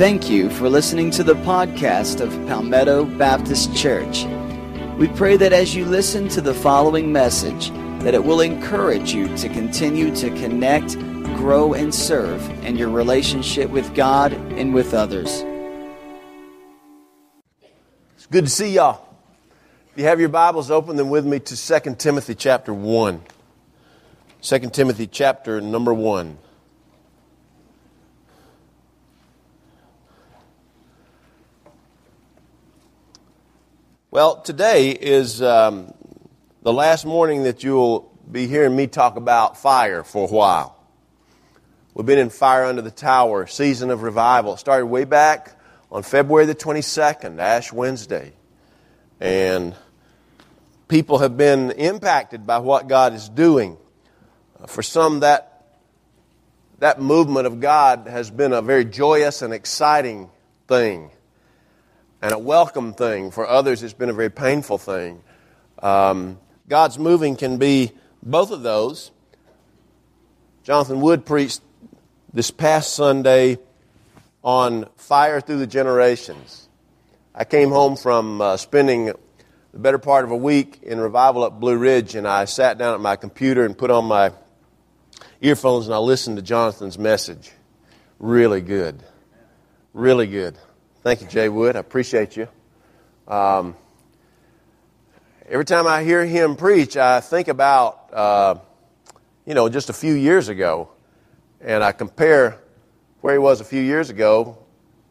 Thank you for listening to the podcast of Palmetto Baptist Church. We pray that as you listen to the following message, that it will encourage you to continue to connect, grow, and serve in your relationship with God and with others. It's good to see y'all. If you have your Bibles, open them with me to 2 Timothy chapter 1. 2 Timothy chapter number 1. Well, today is um, the last morning that you'll be hearing me talk about fire for a while. We've been in Fire Under the Tower, season of revival. It started way back on February the 22nd, Ash Wednesday. And people have been impacted by what God is doing. For some, that, that movement of God has been a very joyous and exciting thing and a welcome thing. For others, it's been a very painful thing. Um, God's moving can be both of those. Jonathan Wood preached this past Sunday on fire through the generations. I came home from uh, spending the better part of a week in revival at Blue Ridge, and I sat down at my computer and put on my earphones and I listened to Jonathan's message. Really good. Really good. Thank you, Jay Wood. I appreciate you. Um, every time I hear him preach, I think about, uh, you know, just a few years ago, and I compare where he was a few years ago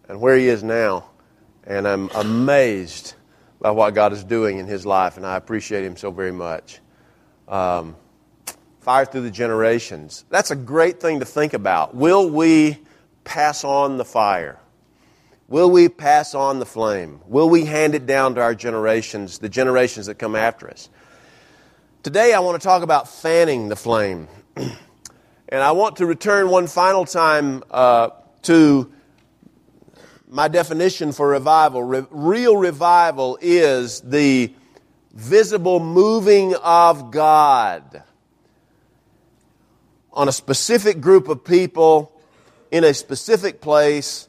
and where he is now, and I'm amazed by what God is doing in his life, and I appreciate him so very much. Um, fire through the generations. That's a great thing to think about. Will we pass on the fire? Will we pass on the flame? Will we hand it down to our generations, the generations that come after us? Today, I want to talk about fanning the flame. and I want to return one final time uh, to my definition for revival. Re- real revival is the visible moving of God on a specific group of people in a specific place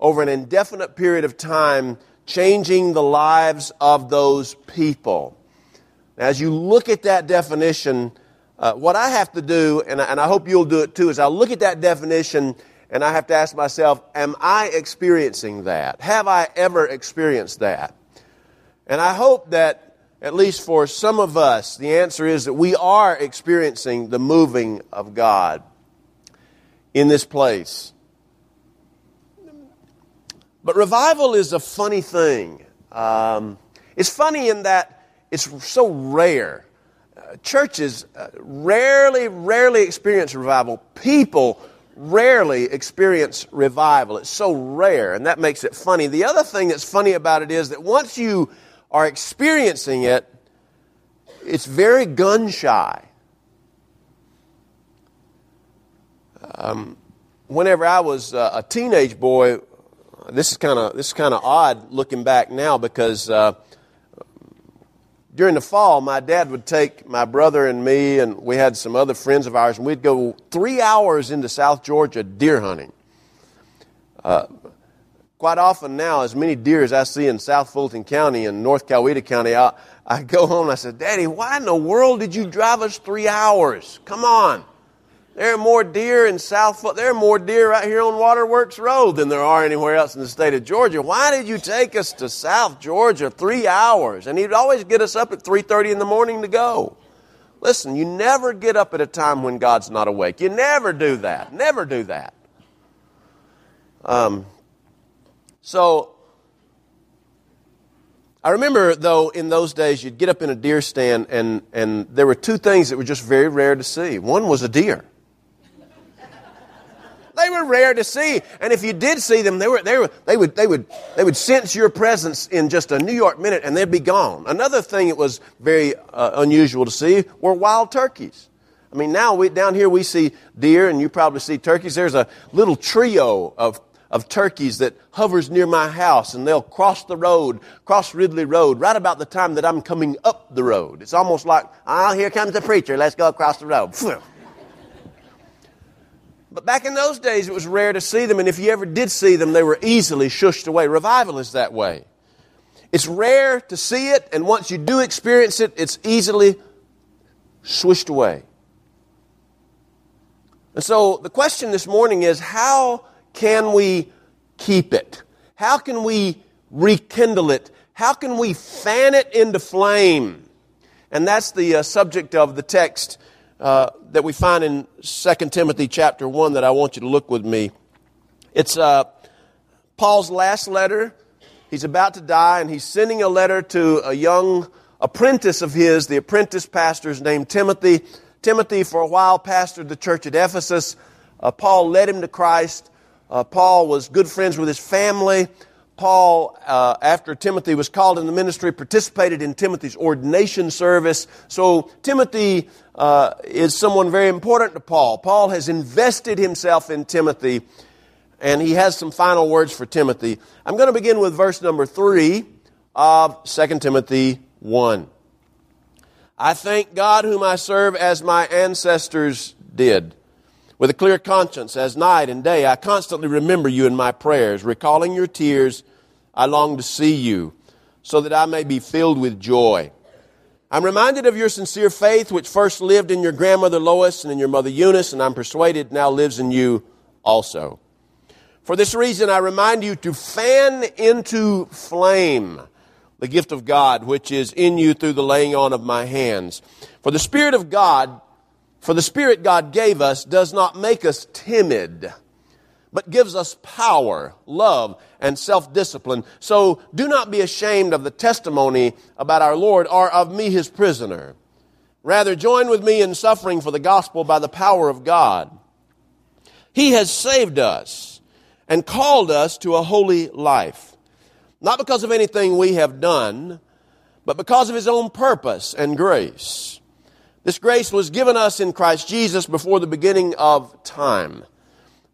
over an indefinite period of time, changing the lives of those people. As you look at that definition, uh, what I have to do, and I, and I hope you'll do it too, is I look at that definition and I have to ask myself, am I experiencing that? Have I ever experienced that? And I hope that, at least for some of us, the answer is that we are experiencing the moving of God in this place. But revival is a funny thing. Um, it's funny in that it's so rare. Uh, churches uh, rarely, rarely experience revival. People rarely experience revival. It's so rare, and that makes it funny. The other thing that's funny about it is that once you are experiencing it, it's very gun shy. Um, whenever I was uh, a teenage boy, this is kind of this is kind of odd looking back now because uh, during the fall, my dad would take my brother and me, and we had some other friends of ours, and we'd go three hours into South Georgia deer hunting. Uh, quite often now, as many deer as I see in South Fulton County and North Coweta County, I, I go home and I said, Daddy, why in the world did you drive us three hours? Come on. There are more deer in South, there are more deer right here on Waterworks Road than there are anywhere else in the state of Georgia. Why did you take us to South Georgia three hours? And he'd always get us up at 3.30 in the morning to go. Listen, you never get up at a time when God's not awake. You never do that. Never do that. Um, so, I remember, though, in those days, you'd get up in a deer stand, and, and there were two things that were just very rare to see. One was a deer. They were rare to see. And if you did see them, they, were, they, were, they, would, they, would, they would sense your presence in just a New York minute and they'd be gone. Another thing that was very uh, unusual to see were wild turkeys. I mean, now we, down here we see deer and you probably see turkeys. There's a little trio of, of turkeys that hovers near my house and they'll cross the road, cross Ridley Road, right about the time that I'm coming up the road. It's almost like, oh, here comes the preacher. Let's go across the road. But back in those days, it was rare to see them, and if you ever did see them, they were easily shushed away. Revival is that way. It's rare to see it, and once you do experience it, it's easily swished away. And so the question this morning is how can we keep it? How can we rekindle it? How can we fan it into flame? And that's the uh, subject of the text uh, that we find in 2 Timothy chapter 1 that I want you to look with me. It's uh, Paul's last letter He's about to die, and he's sending a letter to a young apprentice of his. The apprentice pastor is named Timothy. Timothy, for a while, pastored the church at Ephesus. Uh, Paul led him to Christ. Uh, Paul was good friends with his family. Paul, uh, after Timothy was called in the ministry, participated in Timothy's ordination service. So Timothy uh, is someone very important to Paul. Paul has invested himself in Timothy and he has some final words for Timothy. I'm going to begin with verse number 3 of 2 Timothy 1. I thank God whom I serve as my ancestors did. With a clear conscience, as night and day, I constantly remember you in my prayers. Recalling your tears, I long to see you, so that I may be filled with joy. I'm reminded of your sincere faith, which first lived in your grandmother Lois and in your mother Eunice, and I'm persuaded now lives in you also. For this reason, I remind you to fan into flame the gift of God which is in you through the laying on of my hands. For the Spirit of God, for the Spirit God gave us does not make us timid, but gives us power, love, and self-discipline. So do not be ashamed of the testimony about our Lord or of me, his prisoner. Rather, join with me in suffering for the gospel by the power of God. He has saved us and called us to a holy life. Not because of anything we have done, but because of His own purpose and grace. This grace was given us in Christ Jesus before the beginning of time.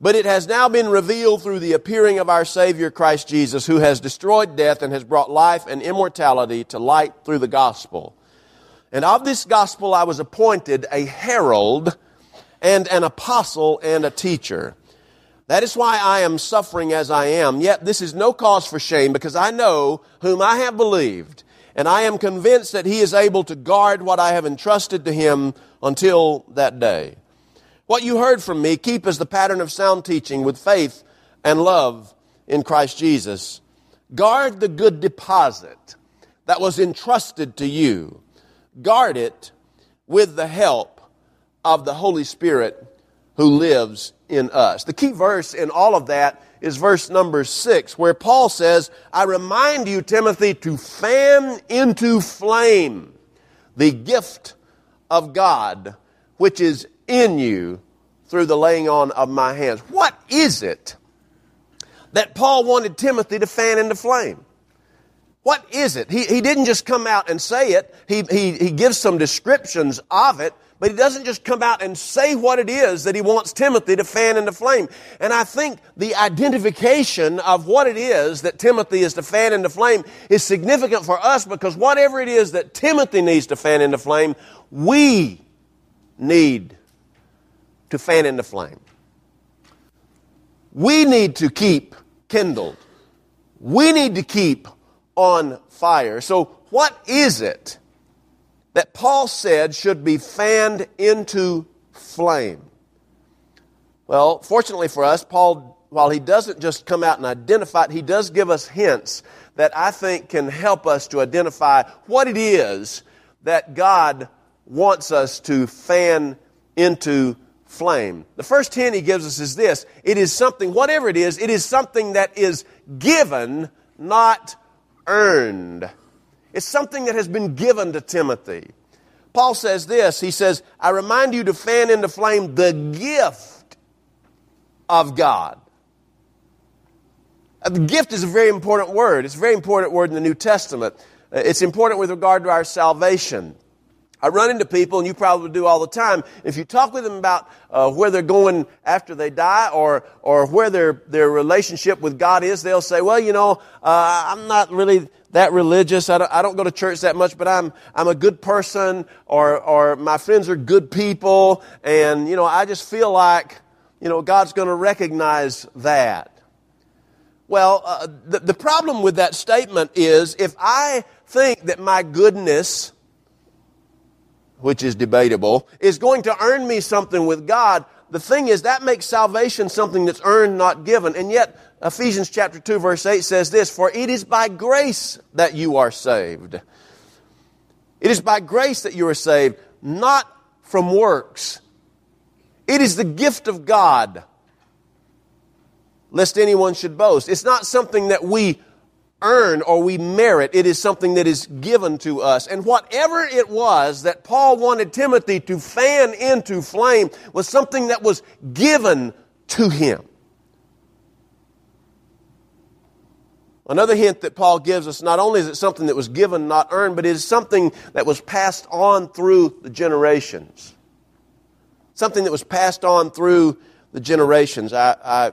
But it has now been revealed through the appearing of our Savior Christ Jesus, who has destroyed death and has brought life and immortality to light through the gospel. And of this gospel I was appointed a herald and an apostle and a teacher. That is why I am suffering as I am. Yet this is no cause for shame because I know whom I have believed, and I am convinced that he is able to guard what I have entrusted to him until that day. What you heard from me, keep as the pattern of sound teaching with faith and love in Christ Jesus. Guard the good deposit that was entrusted to you. Guard it with the help of the Holy Spirit who lives in us. The key verse in all of that is verse number six, where Paul says, I remind you, Timothy, to fan into flame the gift of God which is in you through the laying on of my hands. What is it that Paul wanted Timothy to fan into flame? What is it? He, he didn't just come out and say it. He, he, he gives some descriptions of it, but he doesn't just come out and say what it is that he wants Timothy to fan into flame. And I think the identification of what it is that Timothy is to fan into flame is significant for us because whatever it is that Timothy needs to fan into flame, we need to fan into flame. We need to keep kindled. We need to keep on fire. So, what is it that Paul said should be fanned into flame. Well, fortunately for us, Paul, while he doesn't just come out and identify it, he does give us hints that I think can help us to identify what it is that God wants us to fan into flame. The first hint he gives us is this it is something, whatever it is, it is something that is given, not earned. It's something that has been given to Timothy. Paul says this He says, I remind you to fan into flame the gift of God. The gift is a very important word. It's a very important word in the New Testament. Uh, it's important with regard to our salvation. I run into people, and you probably do all the time. If you talk with them about uh, where they're going after they die, or or where their their relationship with God is, they'll say, "Well, you know, uh, I'm not really that religious. I don't, I don't go to church that much, but I'm I'm a good person, or or my friends are good people, and you know, I just feel like you know, God's going to recognize that. Well, uh, the, the problem with that statement is if I think that my goodness, which is debatable, is going to earn me something with God, the thing is that makes salvation something that's earned, not given. And yet, Ephesians chapter 2 verse 8 says this, For it is by grace that you are saved. It is by grace that you are saved, not from works. It is the gift of God lest anyone should boast. It's not something that we earn or we merit. It is something that is given to us. And whatever it was that Paul wanted Timothy to fan into flame was something that was given to him. Another hint that Paul gives us not only is it something that was given, not earned, but it is something that was passed on through the generations. Something that was passed on through the generations. I, I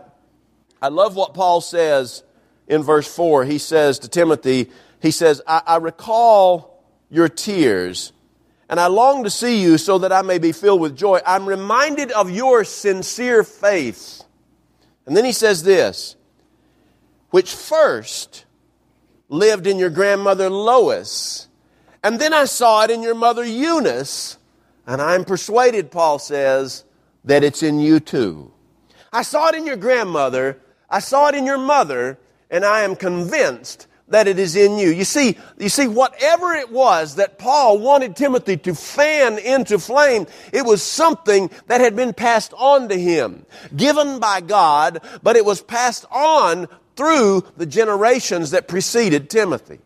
I love what Paul says in verse 4. He says to Timothy, he says, I, I recall your tears, and I long to see you so that I may be filled with joy. I'm reminded of your sincere faith. And then he says this, which first lived in your grandmother Lois, and then I saw it in your mother Eunice, and I'm persuaded, Paul says, that it's in you too. I saw it in your grandmother, I saw it in your mother, and I am convinced that it is in you. You see, you see, whatever it was that Paul wanted Timothy to fan into flame, it was something that had been passed on to him, given by God, but it was passed on through the generations that preceded Timothy.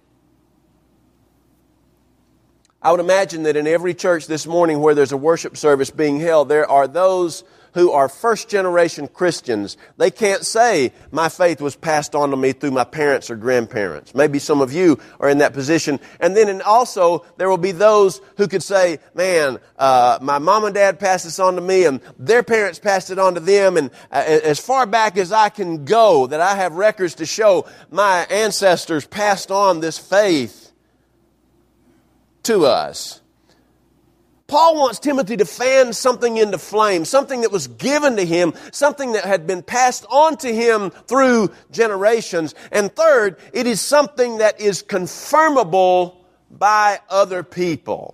I would imagine that in every church this morning where there's a worship service being held, there are those who are first generation Christians, they can't say, my faith was passed on to me through my parents or grandparents. Maybe some of you are in that position. And then and also, there will be those who could say, man, uh, my mom and dad passed this on to me and their parents passed it on to them. And uh, as far back as I can go, that I have records to show my ancestors passed on this faith to us. Paul wants Timothy to fan something into flame, something that was given to him, something that had been passed on to him through generations. And third, it is something that is confirmable by other people.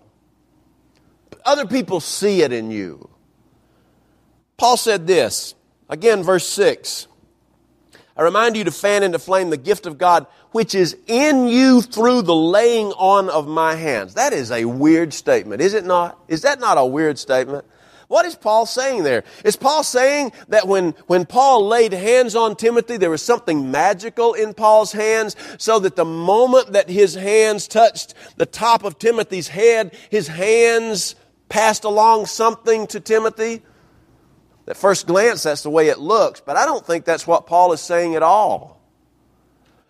Other people see it in you. Paul said this, again, verse 6. I remind you to fan into flame the gift of God which is in you through the laying on of my hands. That is a weird statement, is it not? Is that not a weird statement? What is Paul saying there? Is Paul saying that when, when Paul laid hands on Timothy, there was something magical in Paul's hands, so that the moment that his hands touched the top of Timothy's head, his hands passed along something to Timothy? At first glance, that's the way it looks, but I don't think that's what Paul is saying at all.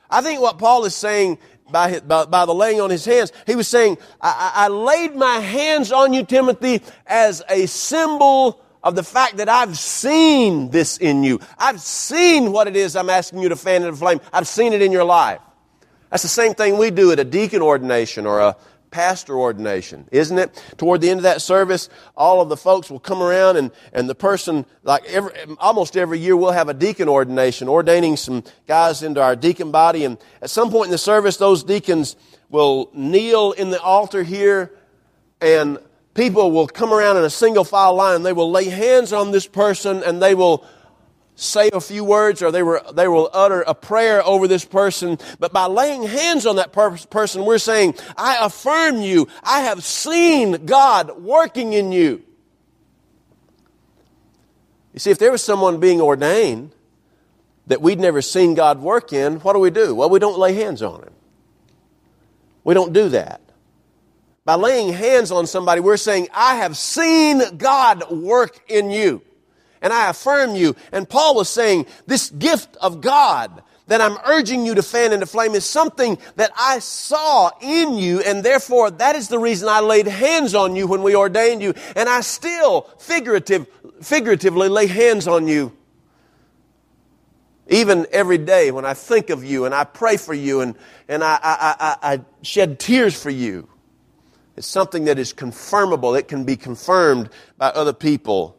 I think what Paul is saying by, by, by, the laying on his hands, he was saying, I, I laid my hands on you, Timothy, as a symbol of the fact that I've seen this in you. I've seen what it is I'm asking you to fan into flame. I've seen it in your life. That's the same thing we do at a deacon ordination or a pastor ordination, isn't it? Toward the end of that service, all of the folks will come around and, and the person, like every, almost every year, we'll have a deacon ordination, ordaining some guys into our deacon body. And at some point in the service, those deacons will kneel in the altar here and people will come around in a single file line. They will lay hands on this person and they will say a few words or they, were, they will utter a prayer over this person. But by laying hands on that per- person, we're saying, I affirm you. I have seen God working in you. You see, if there was someone being ordained that we'd never seen God work in, what do we do? Well, we don't lay hands on him. We don't do that. By laying hands on somebody, we're saying, I have seen God work in you and I affirm you. And Paul was saying, this gift of God that I'm urging you to fan into flame is something that I saw in you, and therefore that is the reason I laid hands on you when we ordained you, and I still figurative, figuratively lay hands on you. Even every day when I think of you and I pray for you and, and I, I, I, I shed tears for you, it's something that is confirmable. It can be confirmed by other people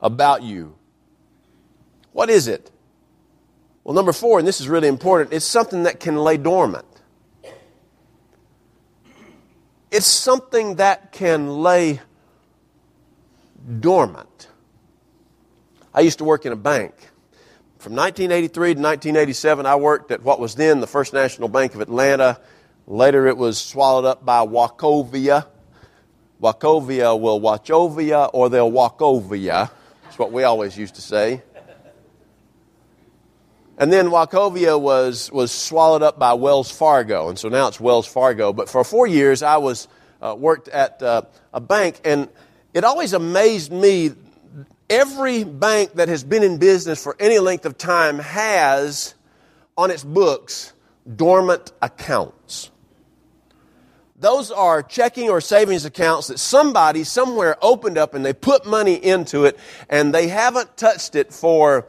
about you. What is it? Well, number four, and this is really important, it's something that can lay dormant. It's something that can lay dormant. I used to work in a bank. From 1983 to 1987, I worked at what was then the First National Bank of Atlanta. Later, it was swallowed up by Wachovia. Wachovia will watch over you, or they'll walk over you. That's what we always used to say. And then Wachovia was, was swallowed up by Wells Fargo, and so now it's Wells Fargo. But for four years, I was uh, worked at uh, a bank, and it always amazed me. Every bank that has been in business for any length of time has on its books dormant accounts. Those are checking or savings accounts that somebody somewhere opened up and they put money into it and they haven't touched it for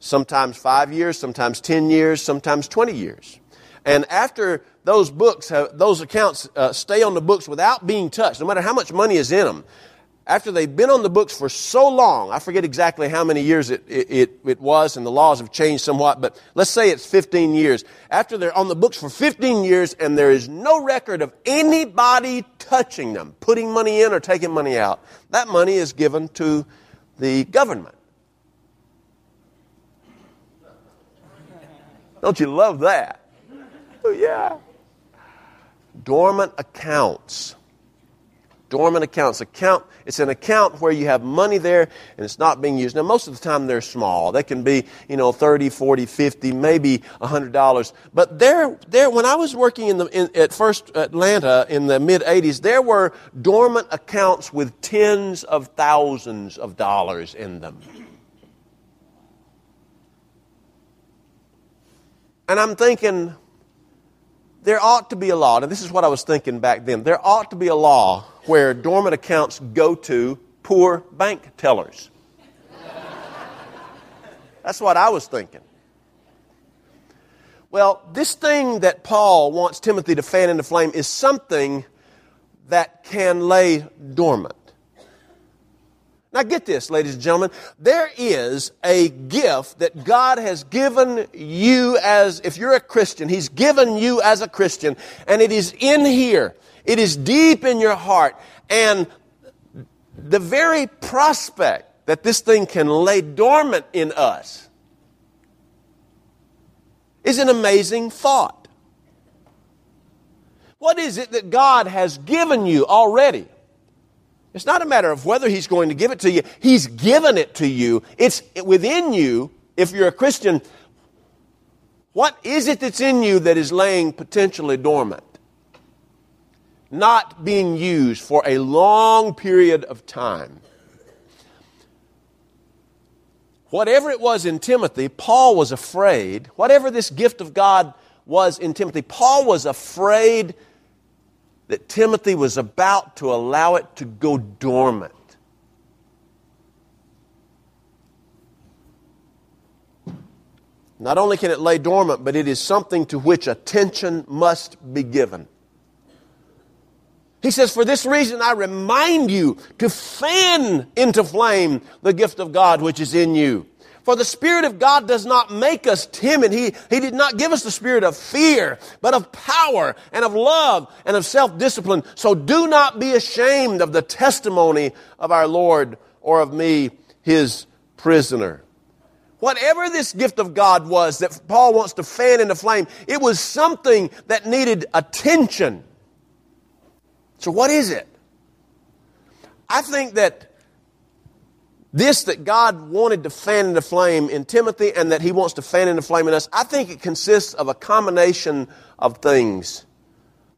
sometimes five years, sometimes 10 years, sometimes 20 years. And after those books, have, those accounts uh, stay on the books without being touched, no matter how much money is in them, after they've been on the books for so long, I forget exactly how many years it, it, it, was, and the laws have changed somewhat, but let's say it's 15 years. After they're on the books for 15 years and there is no record of anybody touching them, putting money in or taking money out, that money is given to the government. Don't you love that? Oh, yeah. Dormant accounts. Dormant accounts. Account, it's an account where you have money there and it's not being used. Now, most of the time they're small. They can be, you know, 30, 40, 50, maybe $100. But there, there, when I was working in the, in, at First Atlanta in the mid 80s, there were dormant accounts with tens of thousands of dollars in them. And I'm thinking, there ought to be a law, and this is what I was thinking back then. There ought to be a law where dormant accounts go to poor bank tellers. That's what I was thinking. Well, this thing that Paul wants Timothy to fan into flame is something that can lay dormant. Now, get this, ladies and gentlemen. There is a gift that God has given you as, if you're a Christian, He's given you as a Christian, and it is in here. It is deep in your heart. And the very prospect that this thing can lay dormant in us is an amazing thought. What is it that God has given you already? It's not a matter of whether He's going to give it to you, He's given it to you. It's within you, if you're a Christian. What is it that's in you that is laying potentially dormant? Not being used for a long period of time. Whatever it was in Timothy, Paul was afraid. Whatever this gift of God was in Timothy, Paul was afraid that Timothy was about to allow it to go dormant. Not only can it lay dormant, but it is something to which attention must be given. He says, For this reason I remind you to fan into flame the gift of God which is in you. For the Spirit of God does not make us timid. He, he did not give us the spirit of fear, but of power and of love and of self-discipline. So do not be ashamed of the testimony of our Lord or of me, his prisoner. Whatever this gift of God was that Paul wants to fan into flame, it was something that needed attention. So what is it? I think that this that God wanted to fan into flame in Timothy and that he wants to fan into flame in us, I think it consists of a combination of things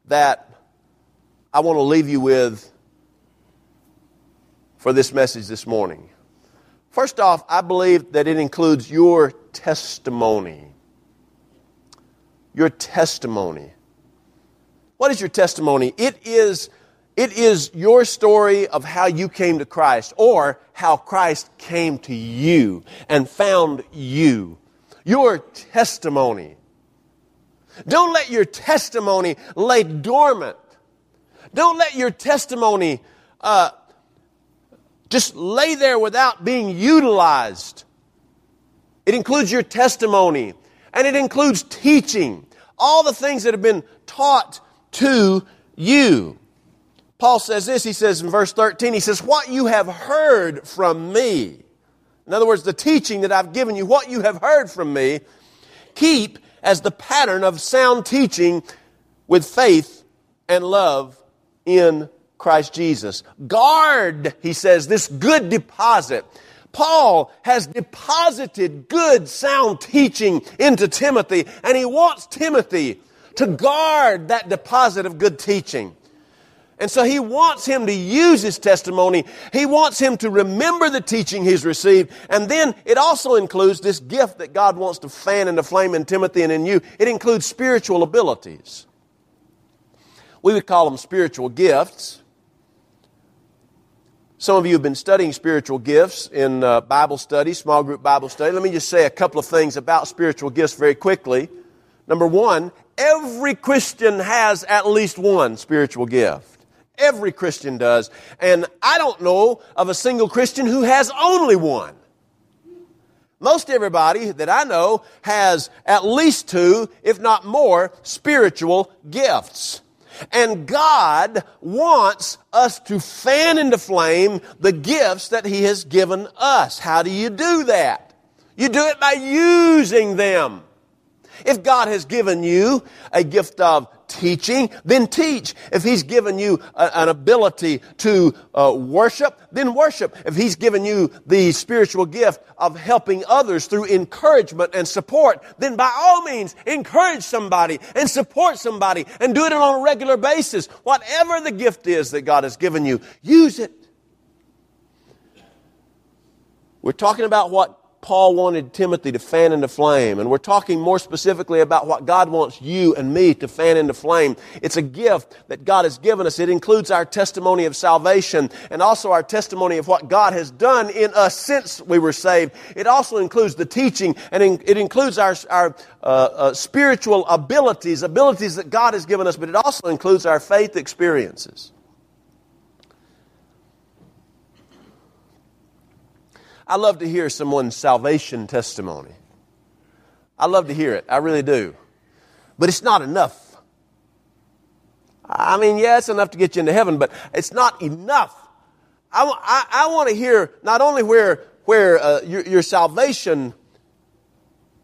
that I want to leave you with for this message this morning. First off, I believe that it includes your testimony. Your testimony. What is your testimony? It is it is your story of how you came to Christ or how Christ came to you and found you. Your testimony. Don't let your testimony lay dormant. Don't let your testimony uh, just lay there without being utilized. It includes your testimony. And it includes teaching. All the things that have been taught to you. Paul says this, he says in verse 13, he says, What you have heard from me. In other words, the teaching that I've given you, what you have heard from me, keep as the pattern of sound teaching with faith and love in Christ Jesus. Guard, he says, this good deposit. Paul has deposited good, sound teaching into Timothy, and he wants Timothy to guard that deposit of good teaching. And so he wants him to use his testimony. He wants him to remember the teaching he's received. And then it also includes this gift that God wants to fan into flame in Timothy and in you. It includes spiritual abilities. We would call them spiritual gifts. Some of you have been studying spiritual gifts in uh, Bible study, small group Bible study. Let me just say a couple of things about spiritual gifts very quickly. Number one, every Christian has at least one spiritual gift. Every Christian does. And I don't know of a single Christian who has only one. Most everybody that I know has at least two, if not more, spiritual gifts. And God wants us to fan into flame the gifts that He has given us. How do you do that? You do it by using them. If God has given you a gift of teaching, then teach. If He's given you a, an ability to uh, worship, then worship. If He's given you the spiritual gift of helping others through encouragement and support, then by all means, encourage somebody and support somebody and do it on a regular basis. Whatever the gift is that God has given you, use it. We're talking about what Paul wanted Timothy to fan into flame. And we're talking more specifically about what God wants you and me to fan into flame. It's a gift that God has given us. It includes our testimony of salvation and also our testimony of what God has done in us since we were saved. It also includes the teaching and it includes our, our uh, uh, spiritual abilities, abilities that God has given us, but it also includes our faith experiences. I love to hear someone's salvation testimony. I love to hear it. I really do. But it's not enough. I mean, yeah, it's enough to get you into heaven, but it's not enough. I, I, I want to hear not only where, where uh, your, your salvation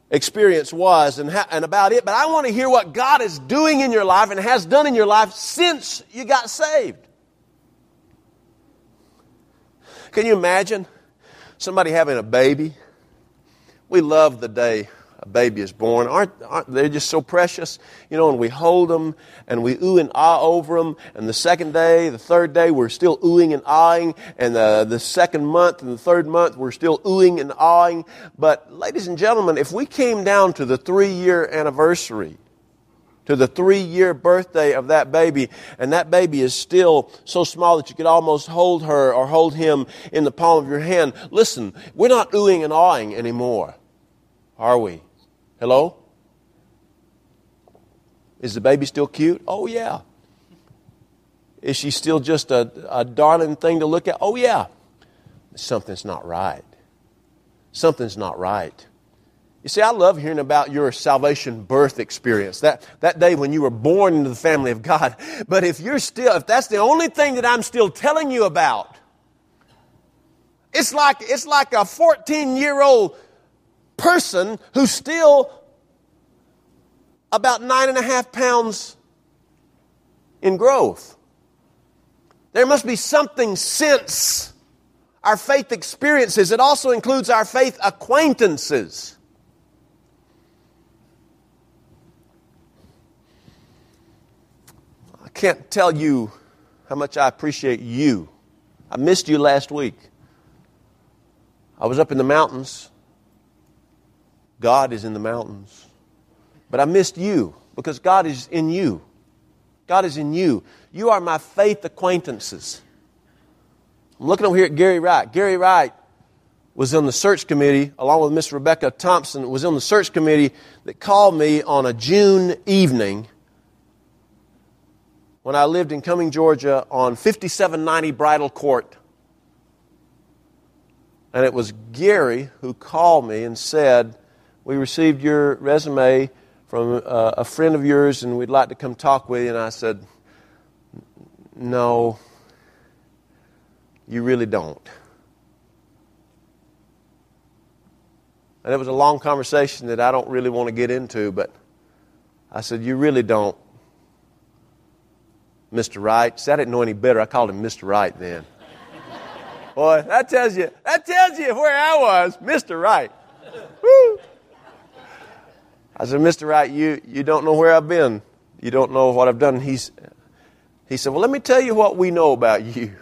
experience was and, and about it, but I want to hear what God is doing in your life and has done in your life since you got saved. Can you imagine? Somebody having a baby. We love the day a baby is born. Aren't, aren't they just so precious? You know, and we hold them and we ooh and ah over them. And the second day, the third day, we're still oohing and ahhing. And the, the second month and the third month, we're still oohing and ahhing. But, ladies and gentlemen, if we came down to the three year anniversary, to the three year birthday of that baby, and that baby is still so small that you could almost hold her or hold him in the palm of your hand. Listen, we're not oohing and awing anymore, are we? Hello? Is the baby still cute? Oh, yeah. Is she still just a, a darling thing to look at? Oh, yeah. Something's not right. Something's not right. You see, I love hearing about your salvation birth experience, that, that day when you were born into the family of God. But if you're still, if that's the only thing that I'm still telling you about, it's like, it's like a 14 year old person who's still about nine and a half pounds in growth. There must be something since our faith experiences. It also includes our faith acquaintances. Can't tell you how much I appreciate you. I missed you last week. I was up in the mountains. God is in the mountains. But I missed you because God is in you. God is in you. You are my faith acquaintances. I'm looking over here at Gary Wright. Gary Wright was on the search committee, along with Miss Rebecca Thompson, was on the search committee that called me on a June evening when I lived in Cumming, Georgia on 5790 Bridle Court. And it was Gary who called me and said, We received your resume from uh, a friend of yours and we'd like to come talk with you. And I said, No, you really don't. And it was a long conversation that I don't really want to get into, but I said, You really don't, Mr. Wright. See, I didn't know any better. I called him Mr. Wright then. Boy, that tells you, that tells you where I was, Mr. Wright. Woo. I said, Mr. Wright, you, you don't know where I've been. You don't know what I've done. He's, he said, Well, let me tell you what we know about you.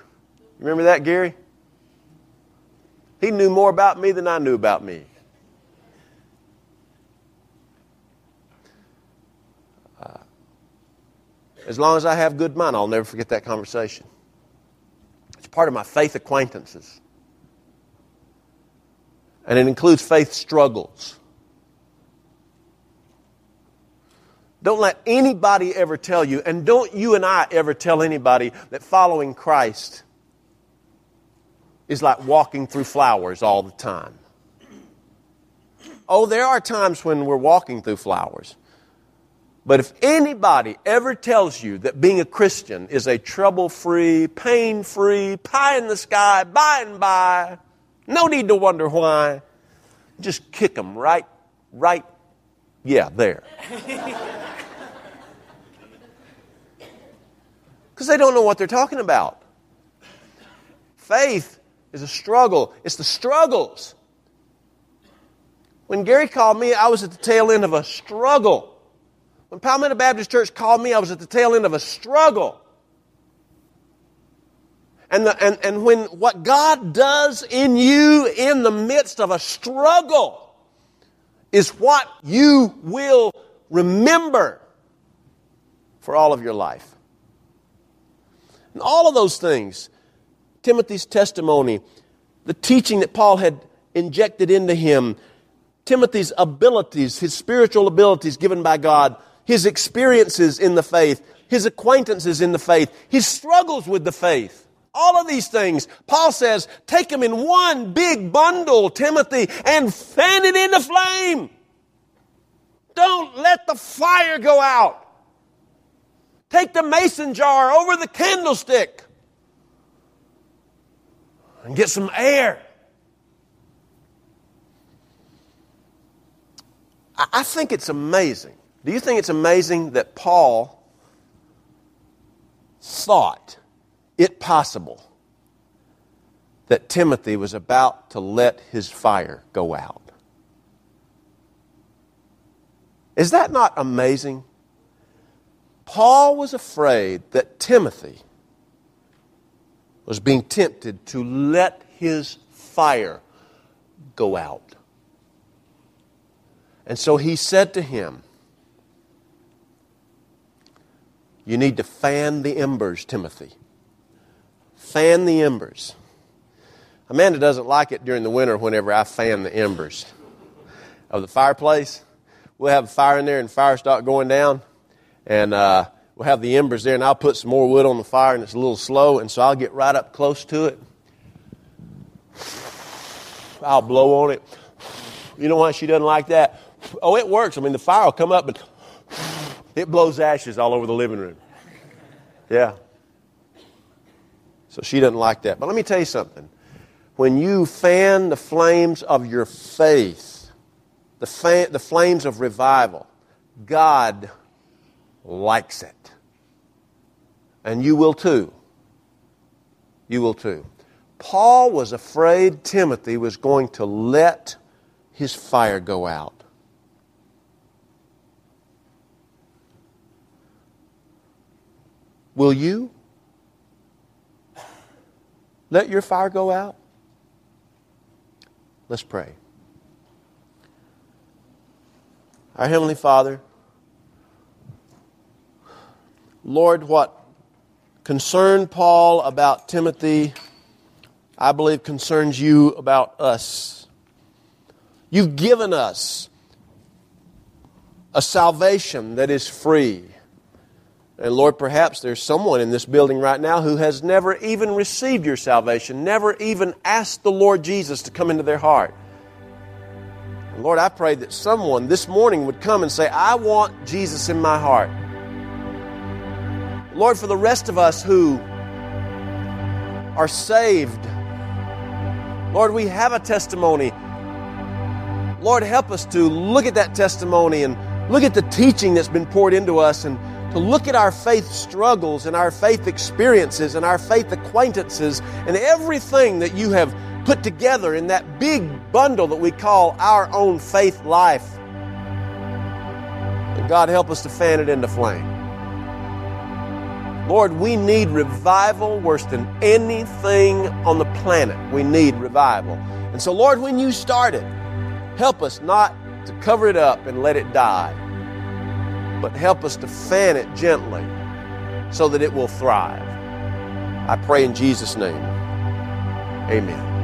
Remember that, Gary? He knew more about me than I knew about me. As long as I have good mind, I'll never forget that conversation. It's part of my faith acquaintances. And it includes faith struggles. Don't let anybody ever tell you, and don't you and I ever tell anybody that following Christ is like walking through flowers all the time. Oh, there are times when we're walking through flowers. But if anybody ever tells you that being a Christian is a trouble free, pain free, pie in the sky, by and by, no need to wonder why, just kick them right, right, yeah, there. Because they don't know what they're talking about. Faith is a struggle, it's the struggles. When Gary called me, I was at the tail end of a struggle. When Palmetto Baptist Church called me, I was at the tail end of a struggle. And, the, and, and when what God does in you in the midst of a struggle is what you will remember for all of your life. And all of those things, Timothy's testimony, the teaching that Paul had injected into him, Timothy's abilities, his spiritual abilities given by God, his experiences in the faith, his acquaintances in the faith, his struggles with the faith. All of these things, Paul says, take them in one big bundle, Timothy, and fan it into flame. Don't let the fire go out. Take the mason jar over the candlestick and get some air. I think it's amazing. Do you think it's amazing that Paul thought it possible that Timothy was about to let his fire go out? Is that not amazing? Paul was afraid that Timothy was being tempted to let his fire go out. And so he said to him, You need to fan the embers, Timothy. Fan the embers. Amanda doesn't like it during the winter whenever I fan the embers of the fireplace. We'll have a fire in there and fire start going down and uh, we'll have the embers there, and I'll put some more wood on the fire, and it's a little slow, and so I'll get right up close to it. I'll blow on it. You know why she doesn't like that? Oh, it works. I mean, the fire will come up, but it blows ashes all over the living room. Yeah. So she doesn't like that. But let me tell you something. When you fan the flames of your faith, the, fan, the flames of revival, God likes it. And you will too. You will too. Paul was afraid Timothy was going to let his fire go out. Will you let your fire go out? Let's pray. Our Heavenly Father, Lord, what concerned Paul about Timothy, I believe concerns you about us. You've given us a salvation that is free. And Lord, perhaps there's someone in this building right now who has never even received your salvation, never even asked the Lord Jesus to come into their heart. And Lord, I pray that someone this morning would come and say, I want Jesus in my heart. Lord, for the rest of us who are saved, Lord, we have a testimony. Lord, help us to look at that testimony and look at the teaching that's been poured into us and to look at our faith struggles and our faith experiences and our faith acquaintances and everything that you have put together in that big bundle that we call our own faith life. And God, help us to fan it into flame. Lord, we need revival worse than anything on the planet. We need revival. And so, Lord, when you start it, help us not to cover it up and let it die but help us to fan it gently so that it will thrive. I pray in Jesus' name. Amen.